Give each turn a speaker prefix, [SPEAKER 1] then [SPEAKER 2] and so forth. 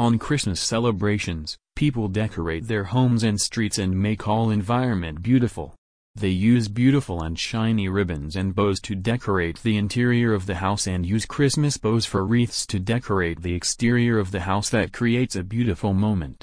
[SPEAKER 1] On Christmas celebrations, people decorate their homes and streets and make all environment beautiful. They use beautiful and shiny ribbons and bows to decorate the interior of the house and use Christmas bows for wreaths to decorate the exterior of the house that creates a beautiful moment.